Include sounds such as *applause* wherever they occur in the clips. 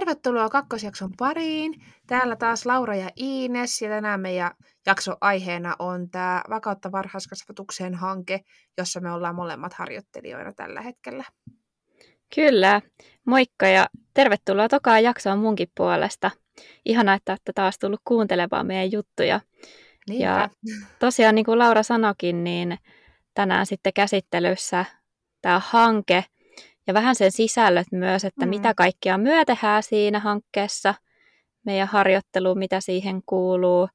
Tervetuloa kakkosjakson pariin. Täällä taas Laura ja Iines ja tänään meidän jakso aiheena on tämä Vakautta varhaiskasvatukseen hanke, jossa me ollaan molemmat harjoittelijoina tällä hetkellä. Kyllä, moikka ja tervetuloa tokaan jaksoon munkin puolesta. Ihana, että olette taas tullut kuuntelemaan meidän juttuja. Niinpä. Ja tosiaan niin kuin Laura sanokin, niin tänään sitten käsittelyssä tämä hanke ja vähän sen sisällöt myös, että mm. mitä kaikkia myö tehdään siinä hankkeessa, meidän harjoittelu, mitä siihen kuuluu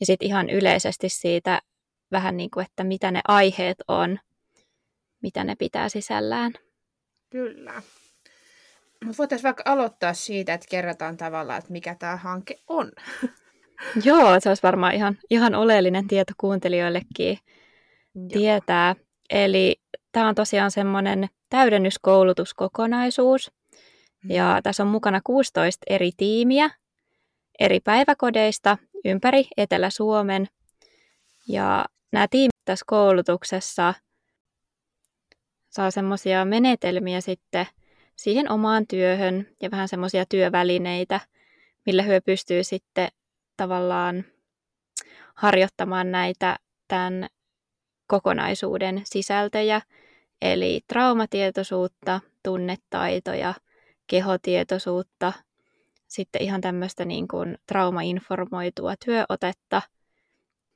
ja sitten ihan yleisesti siitä vähän niin kuin, että mitä ne aiheet on, mitä ne pitää sisällään. Kyllä. Mutta voitaisiin vaikka aloittaa siitä, että kerrotaan tavallaan, että mikä tämä hanke on. *laughs* Joo, se olisi varmaan ihan, ihan oleellinen tieto kuuntelijoillekin Joo. tietää. Eli tämä on tosiaan semmoinen täydennyskoulutuskokonaisuus. Ja mm. tässä on mukana 16 eri tiimiä eri päiväkodeista ympäri Etelä-Suomen. Ja nämä tiimit tässä koulutuksessa saa semmoisia menetelmiä sitten siihen omaan työhön ja vähän semmoisia työvälineitä, millä hyö pystyy sitten tavallaan harjoittamaan näitä tämän kokonaisuuden sisältöjä, eli traumatietoisuutta, tunnetaitoja, kehotietoisuutta, sitten ihan tämmöistä niin kuin traumainformoitua työotetta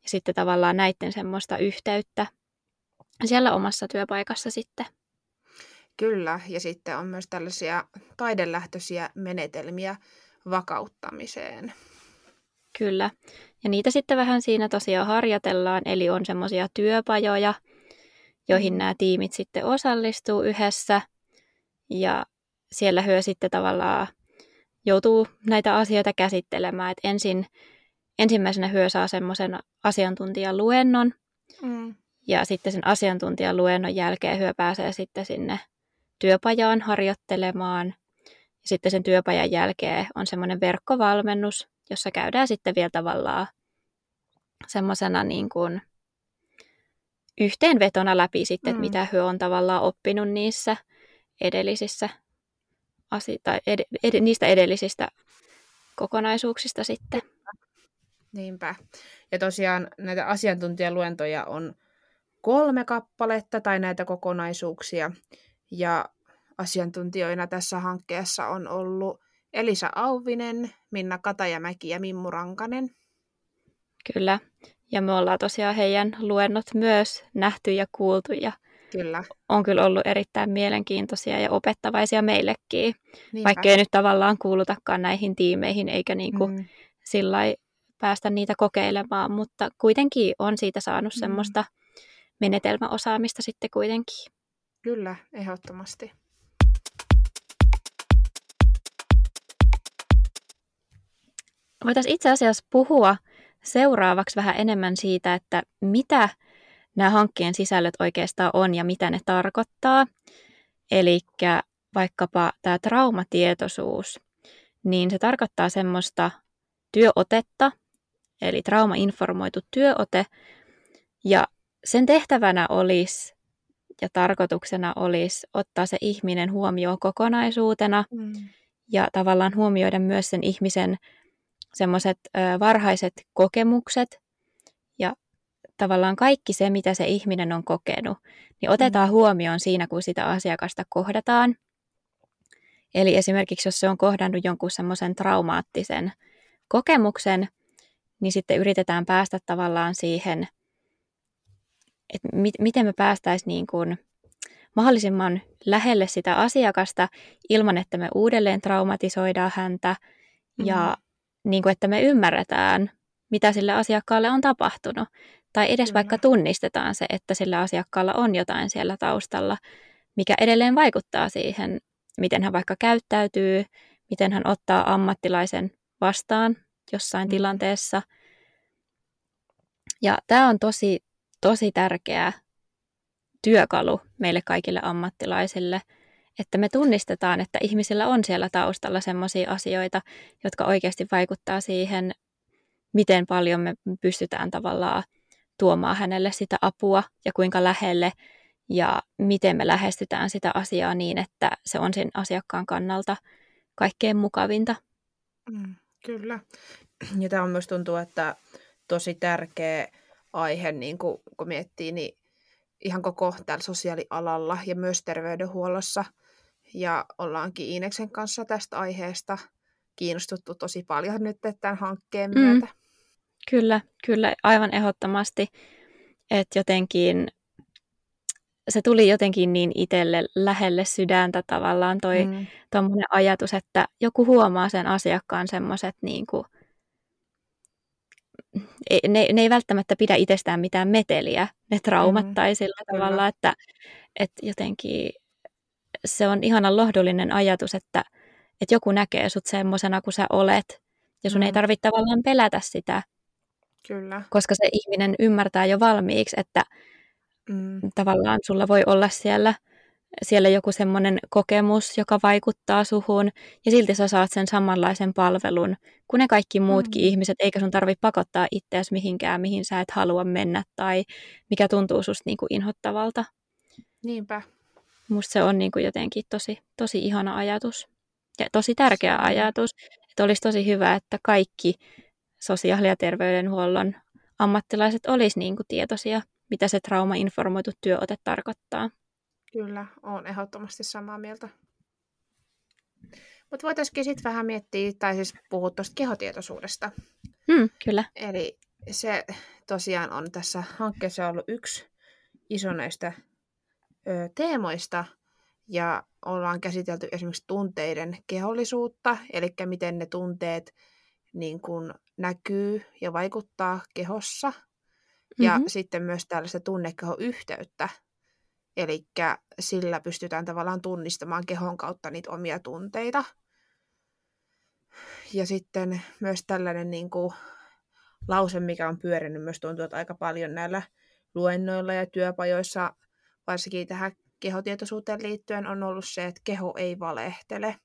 ja sitten tavallaan näiden semmoista yhteyttä siellä omassa työpaikassa sitten. Kyllä, ja sitten on myös tällaisia taidelähtöisiä menetelmiä vakauttamiseen. Kyllä, ja niitä sitten vähän siinä tosiaan harjoitellaan, eli on semmoisia työpajoja, joihin nämä tiimit sitten osallistuu yhdessä, ja siellä hyö sitten tavallaan joutuu näitä asioita käsittelemään, että ensin ensimmäisenä hyö saa semmoisen asiantuntijan luennon, mm. ja sitten sen asiantuntijan luennon jälkeen hyö pääsee sitten sinne työpajaan harjoittelemaan. Ja sitten sen työpajan jälkeen on semmoinen verkkovalmennus, jossa käydään sitten vielä tavallaan semmoisena niin kuin yhteenvetona läpi sitten, mm. että mitä hyö on tavallaan oppinut niissä edellisissä asi- tai ed- ed- niistä edellisistä kokonaisuuksista sitten. Niinpä. Ja tosiaan näitä asiantuntijaluentoja on kolme kappaletta tai näitä kokonaisuuksia. Ja asiantuntijoina tässä hankkeessa on ollut Elisa Auvinen, Minna Katajamäki ja Mimmu Rankanen. Kyllä. Ja me ollaan tosiaan heidän luennot myös nähty ja kuultu ja kyllä. on kyllä ollut erittäin mielenkiintoisia ja opettavaisia meillekin. Vaikka ei nyt tavallaan kuulutakaan näihin tiimeihin eikä niin kuin mm. sillä päästä niitä kokeilemaan, mutta kuitenkin on siitä saanut mm. semmoista menetelmäosaamista sitten kuitenkin. Kyllä, ehdottomasti. Voitaisiin itse asiassa puhua seuraavaksi vähän enemmän siitä, että mitä nämä hankkeen sisällöt oikeastaan on ja mitä ne tarkoittaa. Eli vaikkapa tämä traumatietoisuus, niin se tarkoittaa semmoista työotetta, eli traumainformoitu työote, ja sen tehtävänä olisi ja tarkoituksena olisi ottaa se ihminen huomioon kokonaisuutena mm. ja tavallaan huomioida myös sen ihmisen semmoiset varhaiset kokemukset ja tavallaan kaikki se, mitä se ihminen on kokenut, niin otetaan mm. huomioon siinä, kun sitä asiakasta kohdataan. Eli esimerkiksi jos se on kohdannut jonkun semmoisen traumaattisen kokemuksen, niin sitten yritetään päästä tavallaan siihen, että mi- miten me päästäisiin niin kuin mahdollisimman lähelle sitä asiakasta ilman, että me uudelleen traumatisoidaan häntä ja mm-hmm niin kuin, että me ymmärretään, mitä sille asiakkaalle on tapahtunut. Tai edes Kyllä. vaikka tunnistetaan se, että sillä asiakkaalla on jotain siellä taustalla, mikä edelleen vaikuttaa siihen, miten hän vaikka käyttäytyy, miten hän ottaa ammattilaisen vastaan jossain mm. tilanteessa. Ja tämä on tosi, tosi tärkeä työkalu meille kaikille ammattilaisille – että me tunnistetaan, että ihmisillä on siellä taustalla sellaisia asioita, jotka oikeasti vaikuttaa siihen, miten paljon me pystytään tavallaan tuomaan hänelle sitä apua ja kuinka lähelle ja miten me lähestytään sitä asiaa niin, että se on sen asiakkaan kannalta, kaikkein mukavinta. Mm, kyllä. Ja tämä on myös tuntuu, että tosi tärkeä aihe, niin kuin, kun miettii, niin ihan koko täällä sosiaalialalla ja myös terveydenhuollossa. Ja ollaankin Iineksen kanssa tästä aiheesta kiinnostuttu tosi paljon nyt tämän hankkeen mm. myötä. Kyllä, kyllä, aivan ehdottomasti. Että jotenkin se tuli jotenkin niin itselle lähelle sydäntä tavallaan toi mm. ajatus, että joku huomaa sen asiakkaan semmoiset niin kuin, ne, ne ei välttämättä pidä itsestään mitään meteliä, ne traumat mm. tai sillä Kyllä. tavalla, että, että jotenkin se on ihana lohdullinen ajatus, että, että joku näkee sut semmoisena kuin sä olet ja sun mm. ei tarvitse tavallaan pelätä sitä, Kyllä. koska se ihminen ymmärtää jo valmiiksi, että mm. tavallaan sulla voi olla siellä, siellä joku semmoinen kokemus, joka vaikuttaa suhun, ja silti sä saat sen samanlaisen palvelun kuin ne kaikki muutkin mm. ihmiset, eikä sun tarvitse pakottaa itseäsi mihinkään, mihin sä et halua mennä, tai mikä tuntuu susta niin kuin inhottavalta. Niinpä. Musta se on niin kuin jotenkin tosi, tosi ihana ajatus. Ja tosi tärkeä ajatus. Että olisi tosi hyvä, että kaikki sosiaali- ja terveydenhuollon ammattilaiset olisi niin kuin tietoisia mitä se trauma-informoitu työote tarkoittaa. Kyllä, olen ehdottomasti samaa mieltä. Mutta voitaisiin sitten vähän miettiä, tai siis puhua tuosta kehotietoisuudesta. Mm, kyllä. Eli se tosiaan on tässä hankkeessa ollut yksi iso näistä ö, teemoista, ja ollaan käsitelty esimerkiksi tunteiden kehollisuutta, eli miten ne tunteet niin kun näkyy ja vaikuttaa kehossa – ja mm-hmm. sitten myös tällaista tunnekehoyhteyttä. Eli sillä pystytään tavallaan tunnistamaan kehon kautta niitä omia tunteita. Ja sitten myös tällainen niin kuin, lause, mikä on pyörinyt myös tuntuu, että aika paljon näillä luennoilla ja työpajoissa, varsinkin tähän kehotietoisuuteen liittyen, on ollut se, että keho ei valehtele.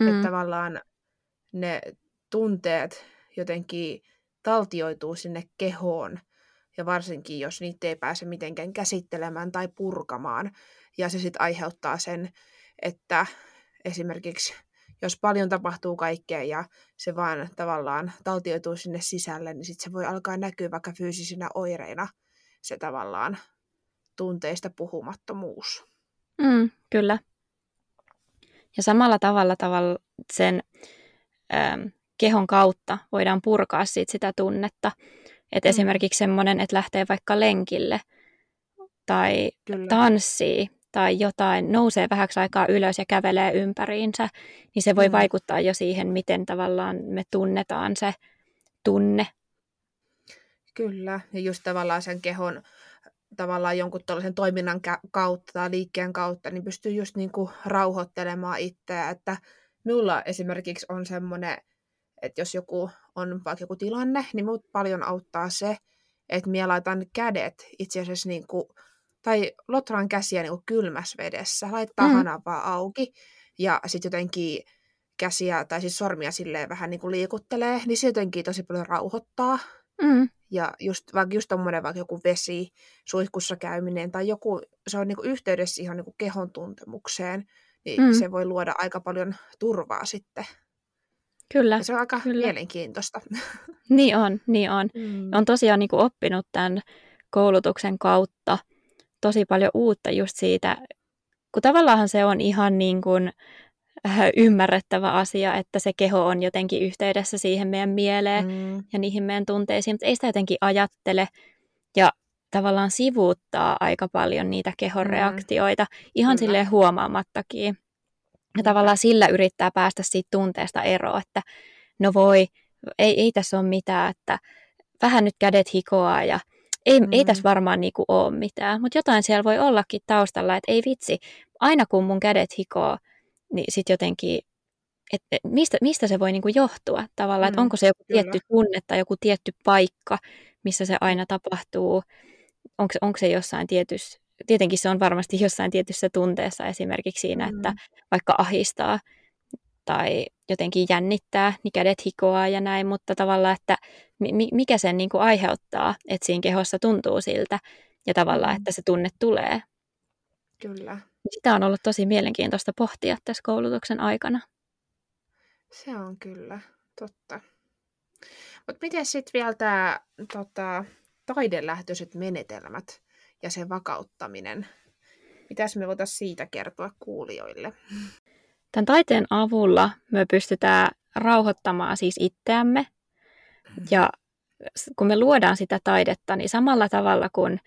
Mm. Että tavallaan ne tunteet jotenkin taltioituu sinne kehoon ja varsinkin jos niitä ei pääse mitenkään käsittelemään tai purkamaan. Ja se sitten aiheuttaa sen, että esimerkiksi jos paljon tapahtuu kaikkea ja se vaan tavallaan taltioituu sinne sisälle, niin sitten se voi alkaa näkyä vaikka fyysisinä oireina se tavallaan tunteista puhumattomuus. Mm, kyllä. Ja samalla tavalla, tavalla sen ähm, kehon kautta voidaan purkaa siitä sitä tunnetta. Että mm. esimerkiksi semmoinen, että lähtee vaikka lenkille tai Kyllä. tanssii tai jotain, nousee vähäksi aikaa ylös ja kävelee ympäriinsä, niin se voi mm. vaikuttaa jo siihen, miten tavallaan me tunnetaan se tunne. Kyllä, ja just tavallaan sen kehon tavallaan jonkun tällaisen toiminnan kautta tai liikkeen kautta, niin pystyy just niin kuin rauhoittelemaan itseä, että minulla esimerkiksi on semmoinen että jos joku on vaikka joku tilanne, niin mut paljon auttaa se, että minä laitan kädet itse asiassa niin kuin, tai lotran käsiä niin kuin kylmässä vedessä, laittaa mm. hanapaa auki ja sitten jotenkin käsiä tai siis sormia silleen vähän niin kuin liikuttelee, niin se jotenkin tosi paljon rauhoittaa. Mm. Ja just, vaikka just tommonen vaikka joku vesi, suihkussa käyminen tai joku, se on niinku yhteydessä ihan niinku kehon tuntemukseen, niin mm. se voi luoda aika paljon turvaa sitten. Kyllä. Ja se on aika kyllä. mielenkiintoista. *laughs* Niin on, niin on. Mm. On tosiaan niin kuin oppinut tämän koulutuksen kautta tosi paljon uutta just siitä, kun tavallaan se on ihan niin kuin ymmärrettävä asia, että se keho on jotenkin yhteydessä siihen meidän mieleen mm. ja niihin meidän tunteisiin, mutta ei sitä jotenkin ajattele ja tavallaan sivuuttaa aika paljon niitä kehon mm. reaktioita ihan Kyllä. silleen huomaamattakin. Ja tavallaan sillä yrittää päästä siitä tunteesta eroon, että no voi, ei, ei tässä ole mitään, että vähän nyt kädet hikoaa ja ei, mm. ei tässä varmaan niinku ole mitään. Mutta jotain siellä voi ollakin taustalla, että ei vitsi, aina kun mun kädet hikoo, niin sitten jotenkin, että mistä, mistä se voi niinku johtua tavallaan, mm, että onko se joku kyllä. tietty tunne tai joku tietty paikka, missä se aina tapahtuu, onko, onko se jossain tietyssä tietenkin se on varmasti *laughs* jossain tietyssä tunteessa esimerkiksi siinä, mm. että vaikka ahistaa tai jotenkin jännittää, niin kädet hikoaa ja näin, mutta tavallaan, että mikä sen niin kuin aiheuttaa, että siinä kehossa tuntuu siltä ja tavallaan, että se tunne tulee. Kyllä. Sitä on ollut tosi mielenkiintoista pohtia tässä koulutuksen aikana. Se on kyllä totta. Mutta miten sitten vielä tämä tota, taidelähtöiset menetelmät ja sen vakauttaminen? Mitäs me voitaisiin siitä kertoa kuulijoille? Tämän taiteen avulla me pystytään rauhoittamaan siis itseämme. Ja kun me luodaan sitä taidetta, niin samalla tavalla kuin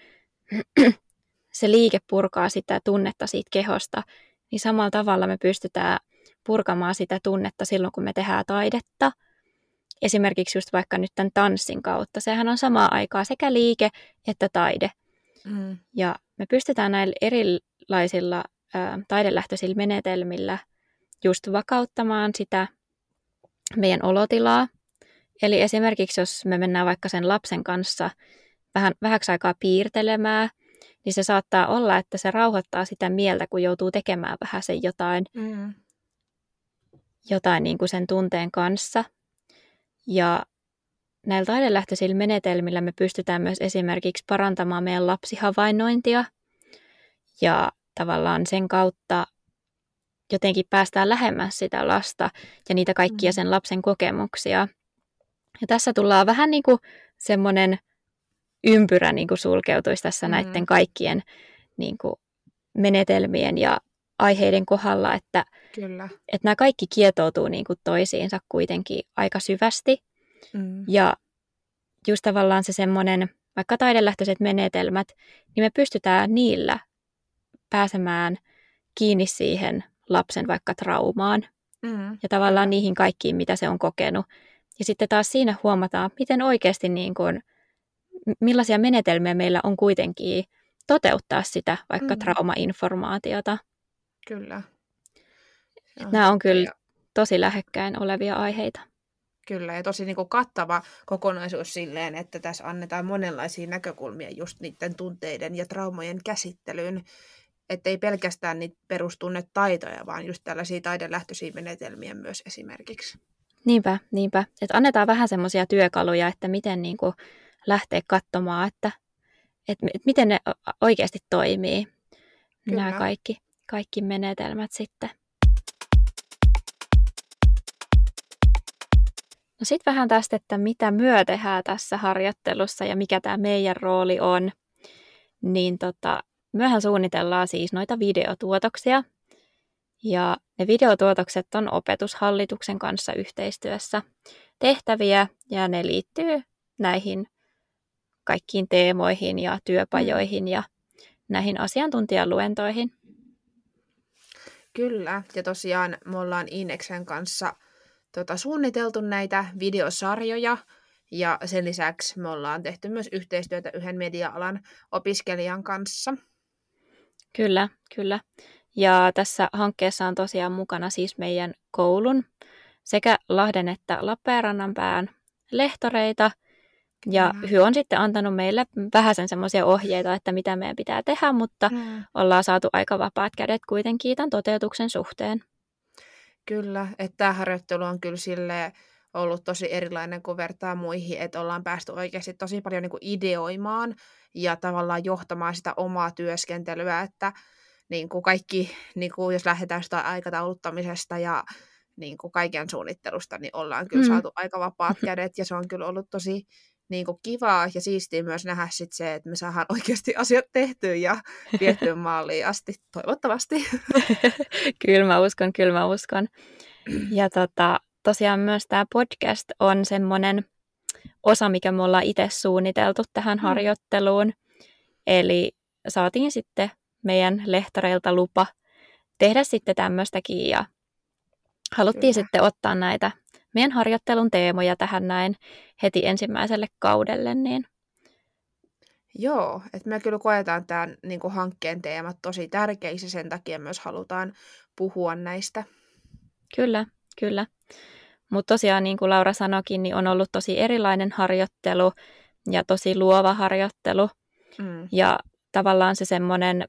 se liike purkaa sitä tunnetta siitä kehosta, niin samalla tavalla me pystytään purkamaan sitä tunnetta silloin, kun me tehdään taidetta. Esimerkiksi just vaikka nyt tämän tanssin kautta. Sehän on samaa aikaa sekä liike että taide. Mm. Ja me pystytään näillä erilaisilla ä, taidelähtöisillä menetelmillä just vakauttamaan sitä meidän olotilaa. Eli esimerkiksi jos me mennään vaikka sen lapsen kanssa vähän, vähäksi aikaa piirtelemään, niin se saattaa olla, että se rauhoittaa sitä mieltä, kun joutuu tekemään vähän sen jotain, mm. jotain niin kuin sen tunteen kanssa. Ja näillä taidelähtöisillä menetelmillä me pystytään myös esimerkiksi parantamaan meidän lapsihavainnointia ja tavallaan sen kautta jotenkin päästään lähemmäs sitä lasta ja niitä kaikkia mm. sen lapsen kokemuksia. Ja tässä tullaan vähän niin kuin semmoinen ympyrä niin kuin sulkeutuisi tässä mm. näiden kaikkien niin kuin menetelmien ja aiheiden kohdalla, että, Kyllä. että nämä kaikki kietoutuu niin kuin toisiinsa kuitenkin aika syvästi. Mm. Ja just tavallaan se semmoinen, vaikka taidelähtöiset menetelmät, niin me pystytään niillä pääsemään kiinni siihen lapsen vaikka traumaan mm. ja tavallaan niihin kaikkiin, mitä se on kokenut. Ja sitten taas siinä huomataan, miten oikeasti niin kuin, millaisia menetelmiä meillä on kuitenkin toteuttaa sitä vaikka mm. traumainformaatiota. Kyllä. No, Nämä on kyllä tosi lähekkäin olevia aiheita. Kyllä, ja tosi niin kuin kattava kokonaisuus silleen, että tässä annetaan monenlaisia näkökulmia just niiden tunteiden ja traumojen käsittelyyn, että ei pelkästään niitä perustunnetaitoja, vaan just tällaisia taidelähtöisiä menetelmiä myös esimerkiksi. Niinpä, niinpä. Että annetaan vähän semmoisia työkaluja, että miten niin kuin lähteä katsomaan, että, että, että miten ne oikeasti toimii, Kyllä. nämä kaikki, kaikki menetelmät sitten. No sitten vähän tästä, että mitä myö tehdään tässä harjoittelussa ja mikä tämä meidän rooli on. Niin tota, myöhän suunnitellaan siis noita videotuotoksia. Ja ne videotuotokset on opetushallituksen kanssa yhteistyössä tehtäviä ja ne liittyy näihin kaikkiin teemoihin ja työpajoihin ja näihin asiantuntijaluentoihin. Kyllä, ja tosiaan me ollaan Ineksen kanssa tota, suunniteltu näitä videosarjoja, ja sen lisäksi me ollaan tehty myös yhteistyötä yhden media-alan opiskelijan kanssa. Kyllä, kyllä. Ja tässä hankkeessa on tosiaan mukana siis meidän koulun sekä Lahden että Lappeenrannan pään lehtoreita. Ja mm. Hy on sitten antanut meille vähän semmoisia ohjeita, että mitä meidän pitää tehdä, mutta mm. ollaan saatu aika vapaat kädet kuitenkin tämän toteutuksen suhteen. Kyllä, että tämä harjoittelu on kyllä silleen ollut tosi erilainen kuin vertaa muihin, että ollaan päästy oikeasti tosi paljon niin kuin ideoimaan ja tavallaan johtamaan sitä omaa työskentelyä, että niin kuin kaikki, niin kuin jos lähdetään sitä aikatauluttamisesta ja niin kuin kaiken suunnittelusta, niin ollaan kyllä mm. saatu aika vapaat kädet ja se on kyllä ollut tosi niin kuin kivaa ja siistiä myös nähdä sit se, että me saadaan *laughs* oikeasti asiat tehtyä ja viettyä maaliin asti, toivottavasti. *laughs* kyllä mä uskon, kyllä mä uskon. Ja tota, tosiaan myös tämä podcast on semmoinen osa, mikä me ollaan itse suunniteltu tähän mm. harjoitteluun. Eli saatiin sitten meidän lehtoreilta lupa tehdä sitten tämmöistäkin ja haluttiin Kyllä. sitten ottaa näitä meidän harjoittelun teemoja tähän näin heti ensimmäiselle kaudelle. Niin... Joo, että me kyllä koetaan tämän niin hankkeen teemat tosi tärkeiksi ja sen takia myös halutaan puhua näistä. Kyllä, kyllä. Mutta tosiaan, niin kuin Laura sanoikin, niin on ollut tosi erilainen harjoittelu ja tosi luova harjoittelu. Mm. Ja tavallaan se semmoinen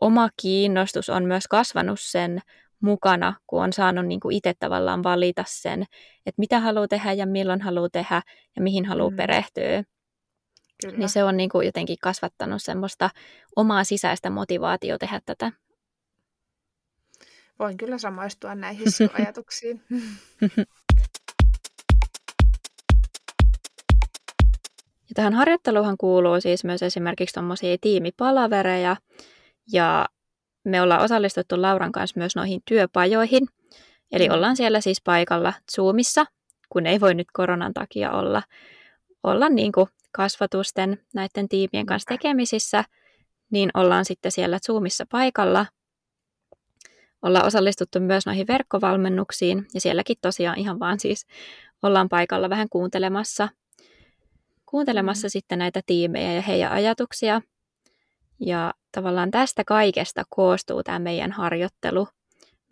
oma kiinnostus on myös kasvanut sen mukana, kun on saanut niin kuin itse tavallaan valita sen, että mitä haluaa tehdä ja milloin haluaa tehdä ja mihin haluaa mm. perehtyä. Kyllä. Niin se on niin kuin jotenkin kasvattanut semmoista omaa sisäistä motivaatiota tehdä tätä. Voin kyllä samaistua näihin *laughs* ajatuksiin. Ja tähän harjoitteluhan kuuluu siis myös esimerkiksi tuommoisia tiimipalavereja ja me ollaan osallistuttu Lauran kanssa myös noihin työpajoihin. Eli mm. ollaan siellä siis paikalla Zoomissa, kun ei voi nyt koronan takia olla, olla niin kuin kasvatusten näiden tiimien kanssa tekemisissä, niin ollaan sitten siellä Zoomissa paikalla. Ollaan osallistuttu myös noihin verkkovalmennuksiin ja sielläkin tosiaan ihan vaan siis ollaan paikalla vähän kuuntelemassa, kuuntelemassa mm. sitten näitä tiimejä ja heidän ajatuksia. Ja tavallaan tästä kaikesta koostuu tämä meidän harjoittelu,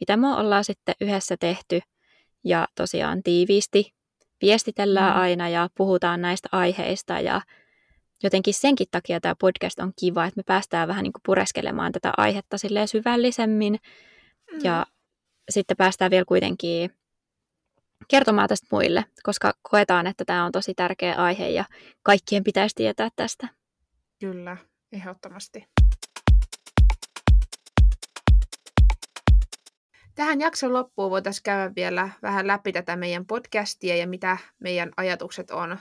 mitä me ollaan sitten yhdessä tehty ja tosiaan tiiviisti viestitellään mm. aina ja puhutaan näistä aiheista ja jotenkin senkin takia tämä podcast on kiva, että me päästään vähän niin kuin pureskelemaan tätä aihetta silleen syvällisemmin mm. ja sitten päästään vielä kuitenkin kertomaan tästä muille, koska koetaan, että tämä on tosi tärkeä aihe ja kaikkien pitäisi tietää tästä. Kyllä, ehdottomasti. Tähän jakson loppuun voitaisiin käydä vielä vähän läpi tätä meidän podcastia ja mitä meidän ajatukset on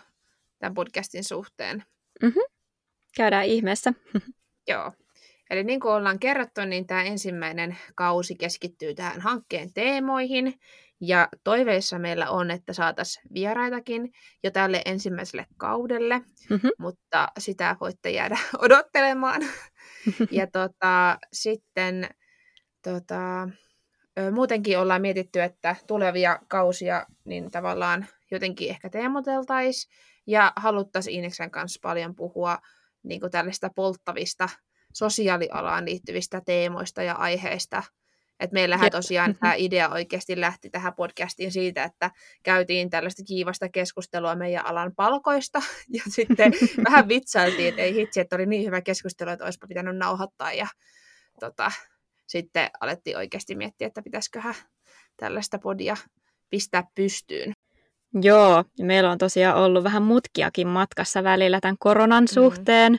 tämän podcastin suhteen. Mm-hmm. Käydään ihmeessä. *laughs* Joo. Eli niin kuin ollaan kerrottu, niin tämä ensimmäinen kausi keskittyy tähän hankkeen teemoihin. Ja toiveissa meillä on, että saataisiin vieraitakin jo tälle ensimmäiselle kaudelle, mm-hmm. mutta sitä voitte jäädä *laughs* odottelemaan. ja *laughs* tota, sitten tota, muutenkin ollaan mietitty, että tulevia kausia niin tavallaan jotenkin ehkä teemoteltaisiin ja haluttaisiin Ineksen kanssa paljon puhua niin kuin tällaista polttavista sosiaalialaan liittyvistä teemoista ja aiheista. Et meillähän tosiaan tämä idea oikeasti lähti tähän podcastiin siitä, että käytiin tällaista kiivasta keskustelua meidän alan palkoista *laughs* ja sitten *laughs* vähän vitsailtiin, että ei hitsi, että oli niin hyvä keskustelu, että olisipa pitänyt nauhoittaa ja tota, sitten alettiin oikeasti miettiä, että pitäisiköhän tällaista podia pistää pystyyn. Joo, meillä on tosiaan ollut vähän mutkiakin matkassa välillä tämän koronan mm. suhteen,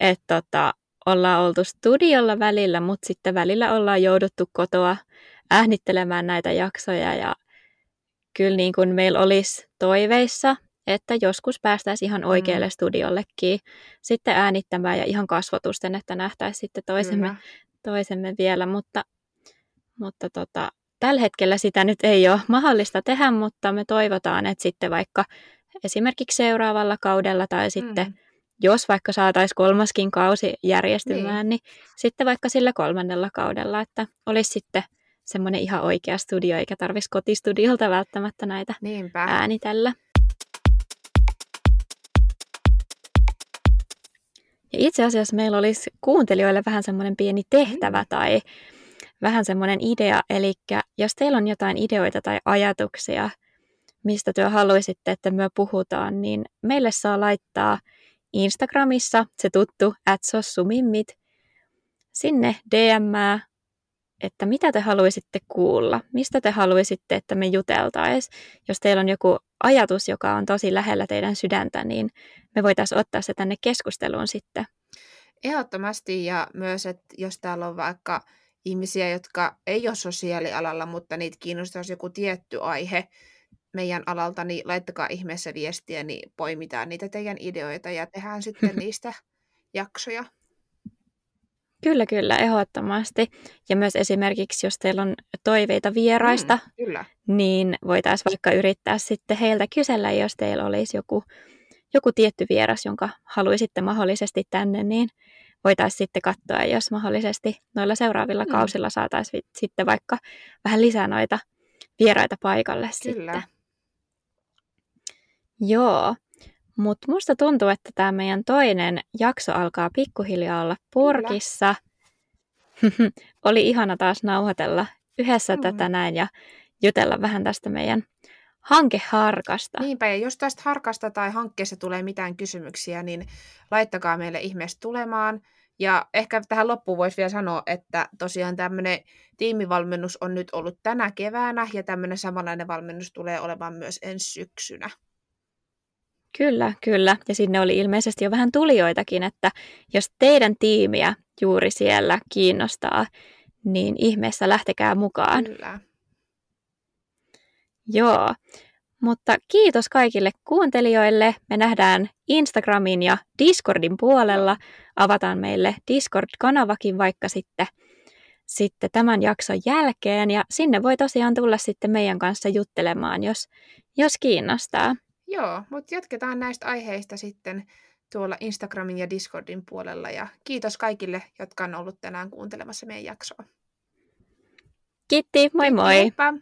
että tota, ollaan oltu studiolla välillä, mutta sitten välillä ollaan jouduttu kotoa äänittelemään näitä jaksoja ja kyllä niin kuin meillä olisi toiveissa, että joskus päästäisiin ihan oikealle mm. studiollekin sitten äänittämään ja ihan kasvotusten, että nähtäisiin sitten toisemme, toisemme vielä, mutta, mutta tota, tällä hetkellä sitä nyt ei ole mahdollista tehdä, mutta me toivotaan, että sitten vaikka esimerkiksi seuraavalla kaudella tai sitten mm. Jos vaikka saataisiin kolmaskin kausi järjestymään, niin. niin sitten vaikka sillä kolmannella kaudella, että olisi sitten semmoinen ihan oikea studio, eikä tarvitsisi kotistudiolta välttämättä näitä Niinpä. äänitellä. Ja itse asiassa meillä olisi kuuntelijoille vähän semmoinen pieni tehtävä mm. tai vähän semmoinen idea, eli jos teillä on jotain ideoita tai ajatuksia, mistä työ haluaisitte, että me puhutaan, niin meille saa laittaa Instagramissa se tuttu @sossumimmit sinne DM, että mitä te haluaisitte kuulla, mistä te haluaisitte, että me juteltaisiin. Jos teillä on joku ajatus, joka on tosi lähellä teidän sydäntä, niin me voitaisiin ottaa se tänne keskusteluun sitten. Ehdottomasti ja myös, että jos täällä on vaikka ihmisiä, jotka ei ole sosiaalialalla, mutta niitä kiinnostaisi joku tietty aihe meidän alalta, niin laittakaa ihmeessä viestiä, niin poimitaan niitä teidän ideoita ja tehdään sitten *laughs* niistä jaksoja. Kyllä, kyllä, ehdottomasti. Ja myös esimerkiksi, jos teillä on toiveita vieraista, mm, kyllä. niin voitaisiin vaikka yrittää sitten heiltä kysellä, jos teillä olisi joku, joku tietty vieras, jonka haluaisitte mahdollisesti tänne, niin voitaisiin sitten katsoa, jos mahdollisesti noilla seuraavilla mm. kausilla saataisiin sitten vaikka vähän lisää noita vieraita paikalle Kyllä. sitten. Joo, mutta musta tuntuu, että tämä meidän toinen jakso alkaa pikkuhiljaa olla purkissa. *laughs* Oli ihana taas nauhoitella yhdessä mm. tätä näin ja jutella vähän tästä meidän hankeharkasta. Niinpä, ja jos tästä harkasta tai hankkeessa tulee mitään kysymyksiä, niin laittakaa meille ihmeessä tulemaan. Ja ehkä tähän loppuun voisi vielä sanoa, että tosiaan tämmöinen tiimivalmennus on nyt ollut tänä keväänä, ja tämmöinen samanlainen valmennus tulee olemaan myös ensi syksynä. Kyllä, kyllä. Ja sinne oli ilmeisesti jo vähän tulijoitakin, että jos teidän tiimiä juuri siellä kiinnostaa, niin ihmeessä lähtekää mukaan. Kyllä. Joo, mutta kiitos kaikille kuuntelijoille. Me nähdään Instagramin ja Discordin puolella. Avataan meille Discord-kanavakin vaikka sitten, sitten tämän jakson jälkeen. Ja sinne voi tosiaan tulla sitten meidän kanssa juttelemaan, jos, jos kiinnostaa. Joo, mutta jatketaan näistä aiheista sitten tuolla Instagramin ja Discordin puolella. Ja kiitos kaikille, jotka on ollut tänään kuuntelemassa meidän jaksoa. Kiitti, moi moi! Heippa!